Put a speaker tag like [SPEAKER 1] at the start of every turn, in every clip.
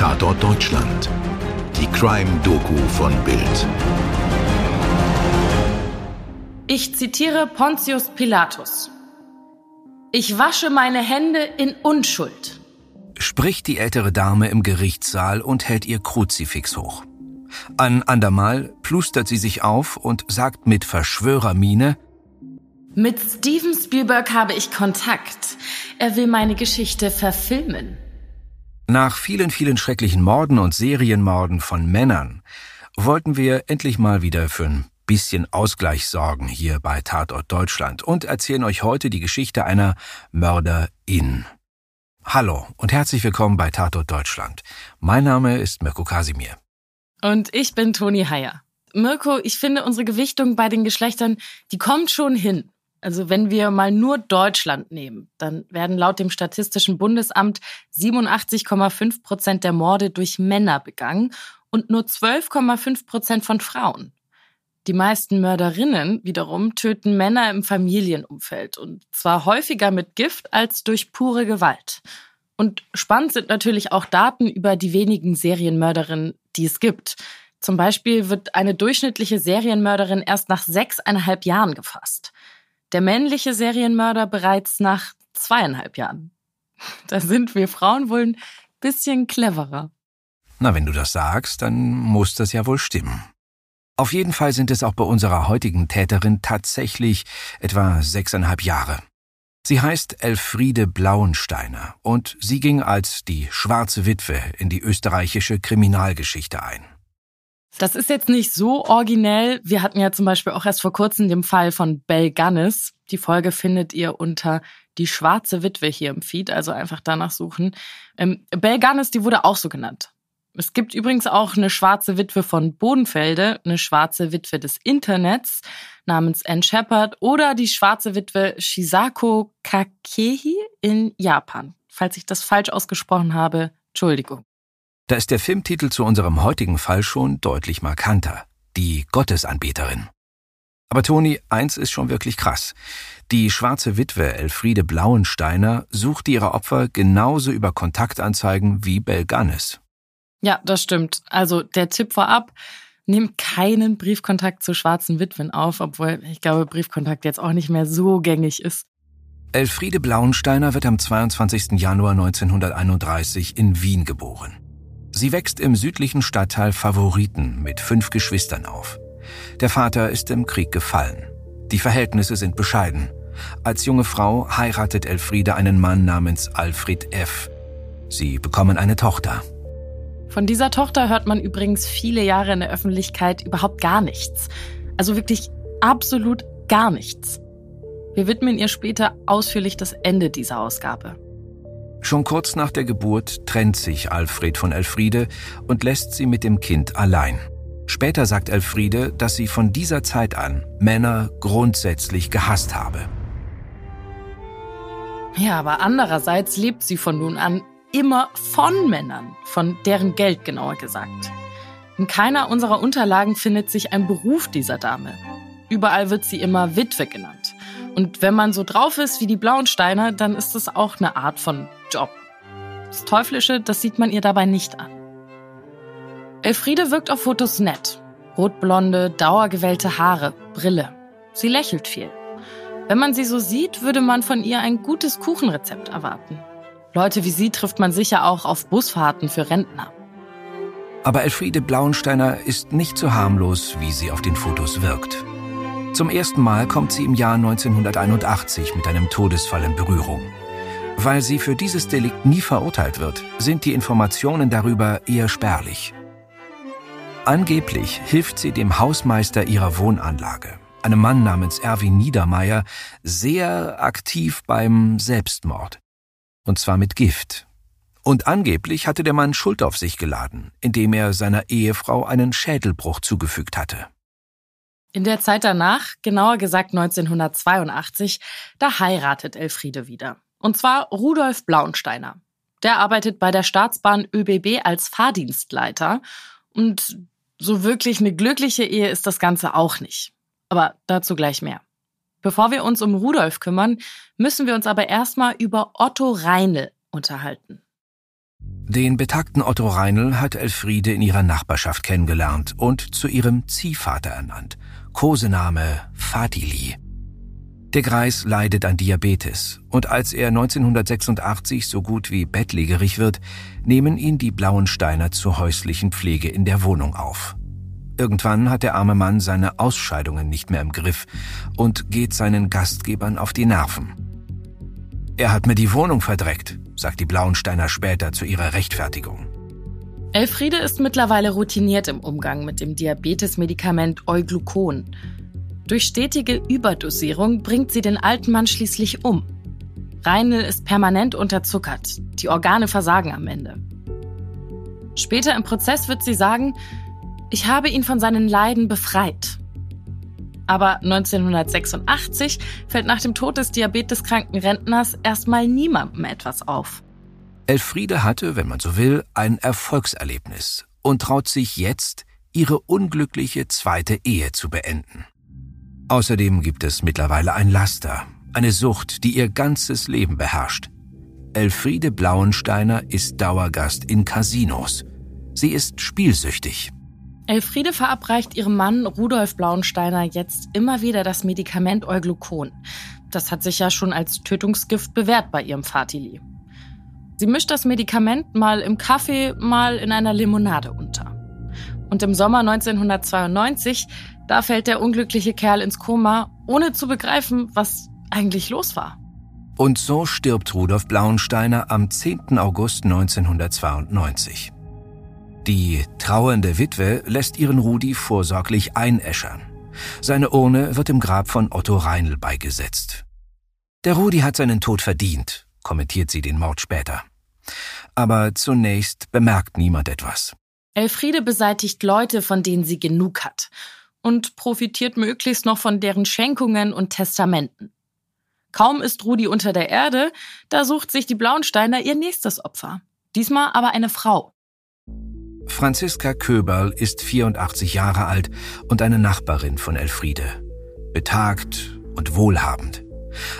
[SPEAKER 1] Tatort Deutschland. Die Crime-Doku von Bild.
[SPEAKER 2] Ich zitiere Pontius Pilatus. Ich wasche meine Hände in Unschuld.
[SPEAKER 3] Spricht die ältere Dame im Gerichtssaal und hält ihr Kruzifix hoch. Ein andermal plustert sie sich auf und sagt mit Verschwörermiene,
[SPEAKER 2] mit Steven Spielberg habe ich Kontakt. Er will meine Geschichte verfilmen.
[SPEAKER 3] Nach vielen, vielen schrecklichen Morden und Serienmorden von Männern wollten wir endlich mal wieder für ein bisschen Ausgleich sorgen hier bei Tatort Deutschland und erzählen euch heute die Geschichte einer Mörderin. Hallo und herzlich willkommen bei Tatort Deutschland. Mein Name ist Mirko Kasimir.
[SPEAKER 2] Und ich bin Toni Heyer. Mirko, ich finde unsere Gewichtung bei den Geschlechtern, die kommt schon hin. Also wenn wir mal nur Deutschland nehmen, dann werden laut dem Statistischen Bundesamt 87,5 Prozent der Morde durch Männer begangen und nur 12,5 Prozent von Frauen. Die meisten Mörderinnen wiederum töten Männer im Familienumfeld und zwar häufiger mit Gift als durch pure Gewalt. Und spannend sind natürlich auch Daten über die wenigen Serienmörderinnen, die es gibt. Zum Beispiel wird eine durchschnittliche Serienmörderin erst nach sechseinhalb Jahren gefasst der männliche Serienmörder bereits nach zweieinhalb Jahren. Da sind wir Frauen wohl ein bisschen cleverer.
[SPEAKER 3] Na, wenn du das sagst, dann muss das ja wohl stimmen. Auf jeden Fall sind es auch bei unserer heutigen Täterin tatsächlich etwa sechseinhalb Jahre. Sie heißt Elfriede Blauensteiner und sie ging als die schwarze Witwe in die österreichische Kriminalgeschichte ein.
[SPEAKER 2] Das ist jetzt nicht so originell. Wir hatten ja zum Beispiel auch erst vor kurzem den Fall von Belle Gunnis. Die Folge findet ihr unter die schwarze Witwe hier im Feed, also einfach danach suchen. Ähm, Belle Gunnis, die wurde auch so genannt. Es gibt übrigens auch eine schwarze Witwe von Bodenfelde, eine schwarze Witwe des Internets namens Anne Shepard oder die schwarze Witwe Shisako Kakehi in Japan. Falls ich das falsch ausgesprochen habe, Entschuldigung.
[SPEAKER 3] Da ist der Filmtitel zu unserem heutigen Fall schon deutlich markanter. Die Gottesanbeterin. Aber Toni, eins ist schon wirklich krass. Die schwarze Witwe Elfriede Blauensteiner suchte ihre Opfer genauso über Kontaktanzeigen wie Belganis.
[SPEAKER 2] Ja, das stimmt. Also der Tipp vorab, nimm keinen Briefkontakt zu schwarzen Witwen auf, obwohl ich glaube, Briefkontakt jetzt auch nicht mehr so gängig ist.
[SPEAKER 3] Elfriede Blauensteiner wird am 22. Januar 1931 in Wien geboren. Sie wächst im südlichen Stadtteil Favoriten mit fünf Geschwistern auf. Der Vater ist im Krieg gefallen. Die Verhältnisse sind bescheiden. Als junge Frau heiratet Elfriede einen Mann namens Alfred F. Sie bekommen eine Tochter.
[SPEAKER 2] Von dieser Tochter hört man übrigens viele Jahre in der Öffentlichkeit überhaupt gar nichts. Also wirklich absolut gar nichts. Wir widmen ihr später ausführlich das Ende dieser Ausgabe.
[SPEAKER 3] Schon kurz nach der Geburt trennt sich Alfred von Elfriede und lässt sie mit dem Kind allein. Später sagt Elfriede, dass sie von dieser Zeit an Männer grundsätzlich gehasst habe.
[SPEAKER 2] Ja, aber andererseits lebt sie von nun an immer von Männern, von deren Geld genauer gesagt. In keiner unserer Unterlagen findet sich ein Beruf dieser Dame. Überall wird sie immer Witwe genannt. Und wenn man so drauf ist wie die Blauensteiner, dann ist es auch eine Art von Job. Das Teuflische, das sieht man ihr dabei nicht an. Elfriede wirkt auf Fotos nett. Rotblonde, dauergewellte Haare, Brille. Sie lächelt viel. Wenn man sie so sieht, würde man von ihr ein gutes Kuchenrezept erwarten. Leute wie sie trifft man sicher auch auf Busfahrten für Rentner.
[SPEAKER 3] Aber Elfriede Blauensteiner ist nicht so harmlos, wie sie auf den Fotos wirkt. Zum ersten Mal kommt sie im Jahr 1981 mit einem Todesfall in Berührung. Weil sie für dieses Delikt nie verurteilt wird, sind die Informationen darüber eher spärlich. Angeblich hilft sie dem Hausmeister ihrer Wohnanlage, einem Mann namens Erwin Niedermeyer, sehr aktiv beim Selbstmord. Und zwar mit Gift. Und angeblich hatte der Mann Schuld auf sich geladen, indem er seiner Ehefrau einen Schädelbruch zugefügt hatte.
[SPEAKER 2] In der Zeit danach, genauer gesagt 1982, da heiratet Elfriede wieder. Und zwar Rudolf Blauensteiner. Der arbeitet bei der Staatsbahn ÖBB als Fahrdienstleiter. Und so wirklich eine glückliche Ehe ist das Ganze auch nicht. Aber dazu gleich mehr. Bevor wir uns um Rudolf kümmern, müssen wir uns aber erstmal über Otto Reinl unterhalten.
[SPEAKER 3] Den betagten Otto Reinl hat Elfriede in ihrer Nachbarschaft kennengelernt und zu ihrem Ziehvater ernannt. Kosename Fatili. Der Greis leidet an Diabetes und als er 1986 so gut wie bettlägerig wird, nehmen ihn die Blauensteiner zur häuslichen Pflege in der Wohnung auf. Irgendwann hat der arme Mann seine Ausscheidungen nicht mehr im Griff und geht seinen Gastgebern auf die Nerven. Er hat mir die Wohnung verdreckt, sagt die Blauensteiner später zu ihrer Rechtfertigung.
[SPEAKER 2] Elfriede ist mittlerweile routiniert im Umgang mit dem Diabetesmedikament Euglucon durch stetige Überdosierung bringt sie den alten Mann schließlich um. Reinl ist permanent unterzuckert. Die Organe versagen am Ende. Später im Prozess wird sie sagen, ich habe ihn von seinen Leiden befreit. Aber 1986 fällt nach dem Tod des diabeteskranken Rentners erstmal niemandem etwas auf.
[SPEAKER 3] Elfriede hatte, wenn man so will, ein Erfolgserlebnis und traut sich jetzt, ihre unglückliche zweite Ehe zu beenden. Außerdem gibt es mittlerweile ein Laster, eine Sucht, die ihr ganzes Leben beherrscht. Elfriede Blauensteiner ist Dauergast in Casinos. Sie ist spielsüchtig.
[SPEAKER 2] Elfriede verabreicht ihrem Mann Rudolf Blauensteiner jetzt immer wieder das Medikament Euglucon. Das hat sich ja schon als Tötungsgift bewährt bei ihrem Fatili. Sie mischt das Medikament mal im Kaffee, mal in einer Limonade unter. Und im Sommer 1992 da fällt der unglückliche Kerl ins Koma, ohne zu begreifen, was eigentlich los war.
[SPEAKER 3] Und so stirbt Rudolf Blauensteiner am 10. August 1992. Die trauernde Witwe lässt ihren Rudi vorsorglich einäschern. Seine Urne wird im Grab von Otto Reinl beigesetzt. Der Rudi hat seinen Tod verdient, kommentiert sie den Mord später. Aber zunächst bemerkt niemand etwas.
[SPEAKER 2] Elfriede beseitigt Leute, von denen sie genug hat und profitiert möglichst noch von deren Schenkungen und Testamenten. Kaum ist Rudi unter der Erde, da sucht sich die Blauensteiner ihr nächstes Opfer. Diesmal aber eine Frau.
[SPEAKER 3] Franziska Köberl ist 84 Jahre alt und eine Nachbarin von Elfriede. Betagt und wohlhabend.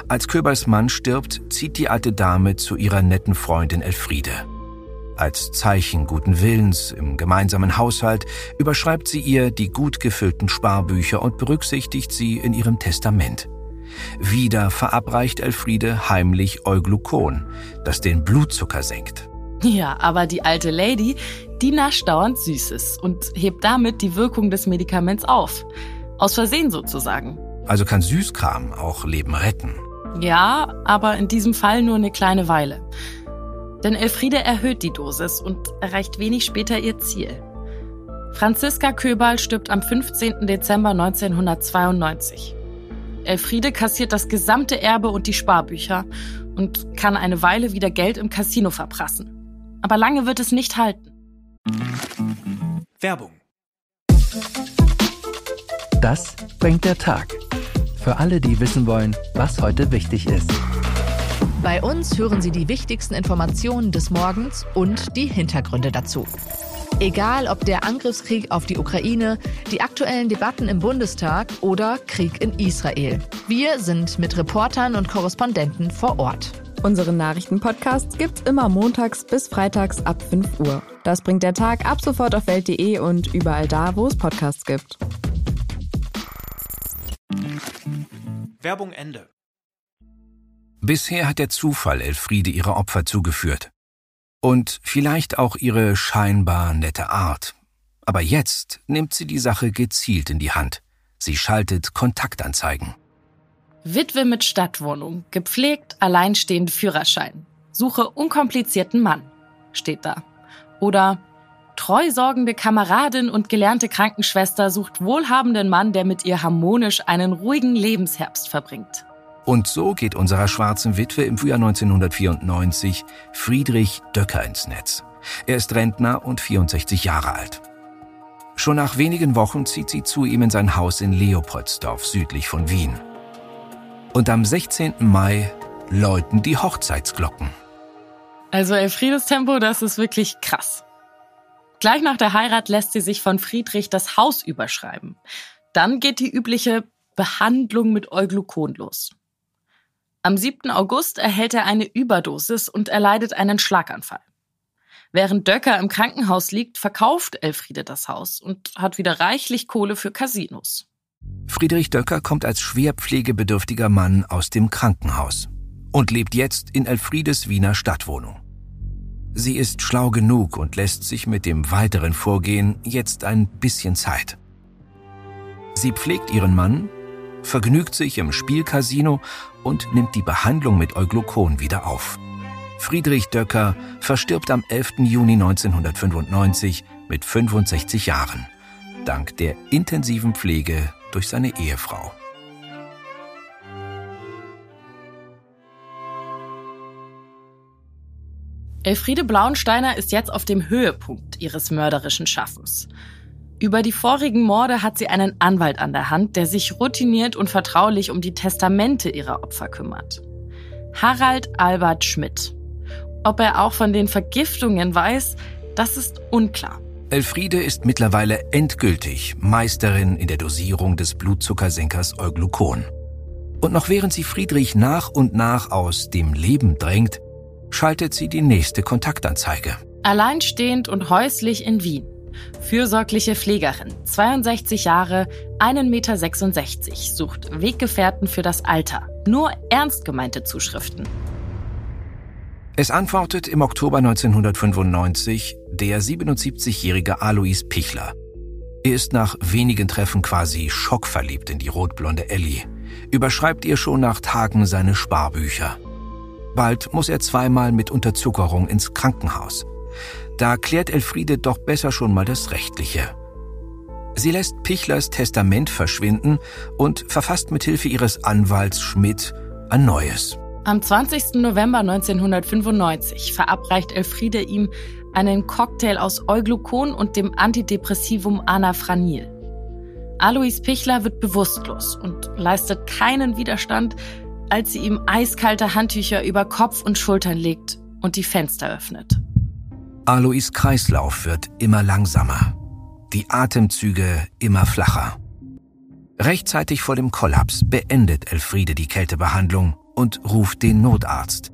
[SPEAKER 3] Als Köberls Mann stirbt, zieht die alte Dame zu ihrer netten Freundin Elfriede. Als Zeichen guten Willens im gemeinsamen Haushalt überschreibt sie ihr die gut gefüllten Sparbücher und berücksichtigt sie in ihrem Testament. Wieder verabreicht Elfriede heimlich Euglucon, das den Blutzucker senkt.
[SPEAKER 2] Ja, aber die alte Lady, die nascht dauernd Süßes und hebt damit die Wirkung des Medikaments auf. Aus Versehen sozusagen.
[SPEAKER 3] Also kann Süßkram auch Leben retten.
[SPEAKER 2] Ja, aber in diesem Fall nur eine kleine Weile. Denn Elfriede erhöht die Dosis und erreicht wenig später ihr Ziel. Franziska Köbal stirbt am 15. Dezember 1992. Elfriede kassiert das gesamte Erbe und die Sparbücher und kann eine Weile wieder Geld im Casino verprassen. Aber lange wird es nicht halten.
[SPEAKER 4] Werbung.
[SPEAKER 5] Das bringt der Tag. Für alle, die wissen wollen, was heute wichtig ist.
[SPEAKER 6] Bei uns hören Sie die wichtigsten Informationen des Morgens und die Hintergründe dazu. Egal ob der Angriffskrieg auf die Ukraine, die aktuellen Debatten im Bundestag oder Krieg in Israel. Wir sind mit Reportern und Korrespondenten vor Ort.
[SPEAKER 7] Unseren Nachrichtenpodcast gibt's immer montags bis freitags ab 5 Uhr. Das bringt der Tag ab sofort auf Welt.de und überall da, wo es Podcasts gibt.
[SPEAKER 4] Werbung Ende.
[SPEAKER 3] Bisher hat der Zufall Elfriede ihre Opfer zugeführt. Und vielleicht auch ihre scheinbar nette Art. Aber jetzt nimmt sie die Sache gezielt in die Hand. Sie schaltet Kontaktanzeigen.
[SPEAKER 2] Witwe mit Stadtwohnung, gepflegt, alleinstehend Führerschein. Suche unkomplizierten Mann, steht da. Oder treu sorgende Kameradin und gelernte Krankenschwester sucht wohlhabenden Mann, der mit ihr harmonisch einen ruhigen Lebensherbst verbringt.
[SPEAKER 3] Und so geht unserer schwarzen Witwe im Frühjahr 1994 Friedrich Döcker ins Netz. Er ist Rentner und 64 Jahre alt. Schon nach wenigen Wochen zieht sie zu ihm in sein Haus in Leopoldsdorf südlich von Wien. Und am 16. Mai läuten die Hochzeitsglocken.
[SPEAKER 2] Also Elfriedes Tempo, das ist wirklich krass. Gleich nach der Heirat lässt sie sich von Friedrich das Haus überschreiben. Dann geht die übliche Behandlung mit Euglucon los. Am 7. August erhält er eine Überdosis und erleidet einen Schlaganfall. Während Döcker im Krankenhaus liegt, verkauft Elfriede das Haus und hat wieder reichlich Kohle für Casinos.
[SPEAKER 3] Friedrich Döcker kommt als schwer pflegebedürftiger Mann aus dem Krankenhaus und lebt jetzt in Elfriedes Wiener Stadtwohnung. Sie ist schlau genug und lässt sich mit dem weiteren Vorgehen jetzt ein bisschen Zeit. Sie pflegt ihren Mann, vergnügt sich im Spielcasino und nimmt die Behandlung mit Euglukon wieder auf. Friedrich Döcker verstirbt am 11. Juni 1995 mit 65 Jahren, dank der intensiven Pflege durch seine Ehefrau.
[SPEAKER 2] Elfriede Blauensteiner ist jetzt auf dem Höhepunkt ihres mörderischen Schaffens. Über die vorigen Morde hat sie einen Anwalt an der Hand, der sich routiniert und vertraulich um die Testamente ihrer Opfer kümmert. Harald Albert Schmidt. Ob er auch von den Vergiftungen weiß, das ist unklar.
[SPEAKER 3] Elfriede ist mittlerweile endgültig Meisterin in der Dosierung des Blutzuckersenkers Euglucon. Und noch während sie Friedrich nach und nach aus dem Leben drängt, schaltet sie die nächste Kontaktanzeige.
[SPEAKER 2] Alleinstehend und häuslich in Wien. Fürsorgliche Pflegerin, 62 Jahre, 1,66 Meter, sucht Weggefährten für das Alter. Nur ernst gemeinte Zuschriften.
[SPEAKER 3] Es antwortet im Oktober 1995 der 77-jährige Alois Pichler. Er ist nach wenigen Treffen quasi schockverliebt in die rotblonde Ellie, überschreibt ihr schon nach Tagen seine Sparbücher. Bald muss er zweimal mit Unterzuckerung ins Krankenhaus. Da klärt Elfriede doch besser schon mal das Rechtliche. Sie lässt Pichlers Testament verschwinden und verfasst mit Hilfe ihres Anwalts Schmidt ein neues.
[SPEAKER 2] Am 20. November 1995 verabreicht Elfriede ihm einen Cocktail aus Euglucon und dem Antidepressivum Anafranil. Alois Pichler wird bewusstlos und leistet keinen Widerstand, als sie ihm eiskalte Handtücher über Kopf und Schultern legt und die Fenster öffnet.
[SPEAKER 3] Alois Kreislauf wird immer langsamer, die Atemzüge immer flacher. Rechtzeitig vor dem Kollaps beendet Elfriede die Kältebehandlung und ruft den Notarzt.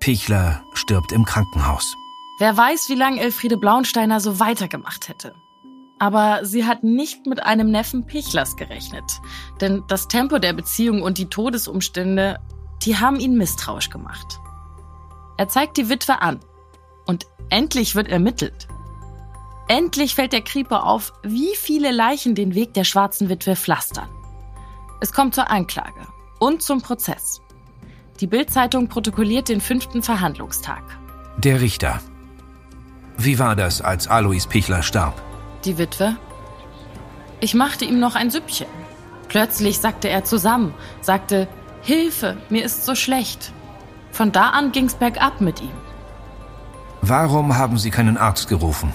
[SPEAKER 3] Pichler stirbt im Krankenhaus.
[SPEAKER 2] Wer weiß, wie lange Elfriede Blaunsteiner so weitergemacht hätte. Aber sie hat nicht mit einem Neffen Pichlers gerechnet. Denn das Tempo der Beziehung und die Todesumstände, die haben ihn misstrauisch gemacht. Er zeigt die Witwe an. Und endlich wird ermittelt. Endlich fällt der Krieper auf, wie viele Leichen den Weg der schwarzen Witwe pflastern. Es kommt zur Anklage und zum Prozess. Die Bildzeitung protokolliert den fünften Verhandlungstag.
[SPEAKER 3] Der Richter. Wie war das, als Alois Pichler starb?
[SPEAKER 2] Die Witwe? Ich machte ihm noch ein Süppchen. Plötzlich sagte er zusammen, sagte, Hilfe, mir ist so schlecht. Von da an ging's bergab mit ihm.
[SPEAKER 3] Warum haben Sie keinen Arzt gerufen?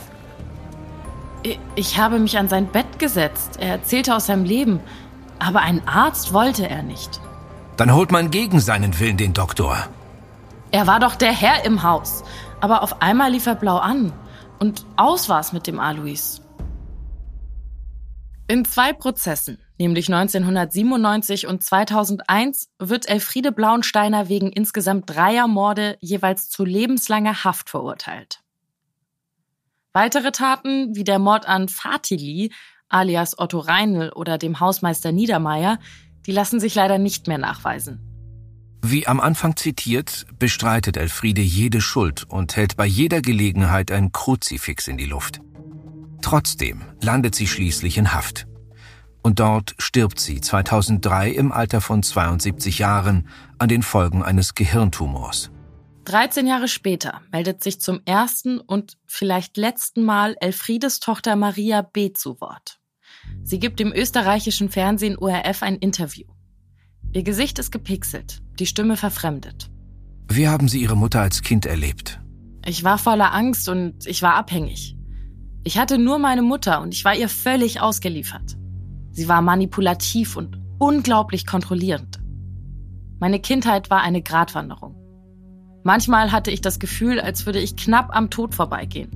[SPEAKER 2] Ich habe mich an sein Bett gesetzt. Er erzählte aus seinem Leben. Aber einen Arzt wollte er nicht.
[SPEAKER 3] Dann holt man gegen seinen Willen den Doktor.
[SPEAKER 2] Er war doch der Herr im Haus. Aber auf einmal lief er blau an. Und aus war's mit dem Alois. In zwei Prozessen, nämlich 1997 und 2001, wird Elfriede Blauensteiner wegen insgesamt dreier Morde jeweils zu lebenslanger Haft verurteilt. Weitere Taten, wie der Mord an Fatili, alias Otto Reinl oder dem Hausmeister Niedermeyer, die lassen sich leider nicht mehr nachweisen.
[SPEAKER 3] Wie am Anfang zitiert, bestreitet Elfriede jede Schuld und hält bei jeder Gelegenheit ein Kruzifix in die Luft. Trotzdem landet sie schließlich in Haft. Und dort stirbt sie 2003 im Alter von 72 Jahren an den Folgen eines Gehirntumors.
[SPEAKER 2] 13 Jahre später meldet sich zum ersten und vielleicht letzten Mal Elfriedes Tochter Maria B. zu Wort. Sie gibt dem österreichischen Fernsehen ORF ein Interview. Ihr Gesicht ist gepixelt, die Stimme verfremdet.
[SPEAKER 3] Wie haben Sie Ihre Mutter als Kind erlebt?
[SPEAKER 2] Ich war voller Angst und ich war abhängig. Ich hatte nur meine Mutter und ich war ihr völlig ausgeliefert. Sie war manipulativ und unglaublich kontrollierend. Meine Kindheit war eine Gratwanderung. Manchmal hatte ich das Gefühl, als würde ich knapp am Tod vorbeigehen.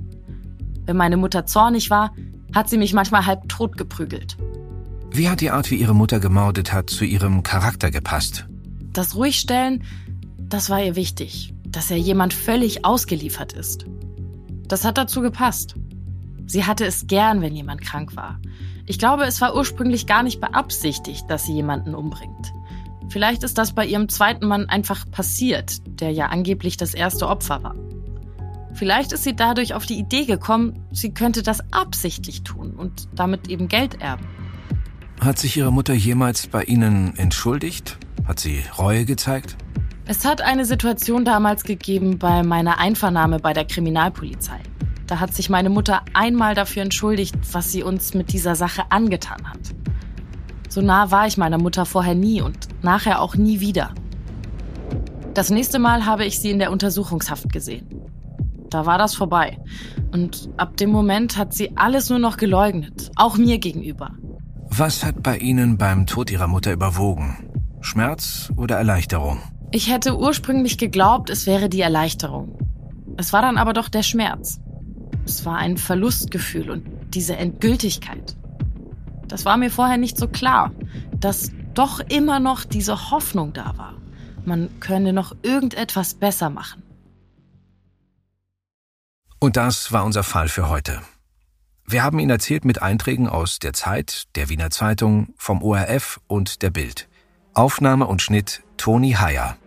[SPEAKER 2] Wenn meine Mutter zornig war, hat sie mich manchmal halb tot geprügelt.
[SPEAKER 3] Wie hat die Art, wie ihre Mutter gemordet hat, zu ihrem Charakter gepasst?
[SPEAKER 2] Das Ruhigstellen, das war ihr wichtig, dass er jemand völlig ausgeliefert ist. Das hat dazu gepasst. Sie hatte es gern, wenn jemand krank war. Ich glaube, es war ursprünglich gar nicht beabsichtigt, dass sie jemanden umbringt. Vielleicht ist das bei ihrem zweiten Mann einfach passiert, der ja angeblich das erste Opfer war. Vielleicht ist sie dadurch auf die Idee gekommen, sie könnte das absichtlich tun und damit eben Geld erben.
[SPEAKER 3] Hat sich Ihre Mutter jemals bei Ihnen entschuldigt? Hat sie Reue gezeigt?
[SPEAKER 2] Es hat eine Situation damals gegeben bei meiner Einvernahme bei der Kriminalpolizei. Da hat sich meine Mutter einmal dafür entschuldigt, was sie uns mit dieser Sache angetan hat. So nah war ich meiner Mutter vorher nie und nachher auch nie wieder. Das nächste Mal habe ich sie in der Untersuchungshaft gesehen. Da war das vorbei. Und ab dem Moment hat sie alles nur noch geleugnet, auch mir gegenüber.
[SPEAKER 3] Was hat bei Ihnen beim Tod Ihrer Mutter überwogen? Schmerz oder Erleichterung?
[SPEAKER 2] Ich hätte ursprünglich geglaubt, es wäre die Erleichterung. Es war dann aber doch der Schmerz. Es war ein Verlustgefühl und diese Endgültigkeit. Das war mir vorher nicht so klar, dass doch immer noch diese Hoffnung da war. Man könne noch irgendetwas besser machen.
[SPEAKER 3] Und das war unser Fall für heute. Wir haben ihn erzählt mit Einträgen aus der Zeit, der Wiener Zeitung, vom ORF und der Bild. Aufnahme und Schnitt Toni Heyer.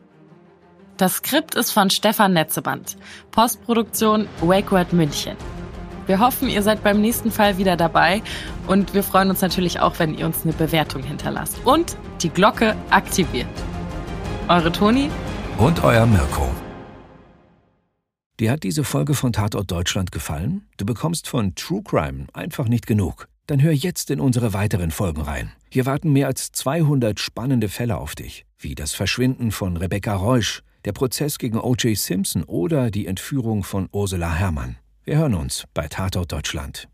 [SPEAKER 2] Das Skript ist von Stefan Netzeband. Postproduktion WakeWord München. Wir hoffen, ihr seid beim nächsten Fall wieder dabei und wir freuen uns natürlich auch, wenn ihr uns eine Bewertung hinterlasst und die Glocke aktiviert. Eure Toni
[SPEAKER 3] und euer Mirko. Dir hat diese Folge von Tatort Deutschland gefallen? Du bekommst von True Crime einfach nicht genug. Dann hör jetzt in unsere weiteren Folgen rein. Hier warten mehr als 200 spannende Fälle auf dich, wie das Verschwinden von Rebecca Reusch, der Prozess gegen O.J. Simpson oder die Entführung von Ursula Herrmann. Wir hören uns bei Tatort Deutschland.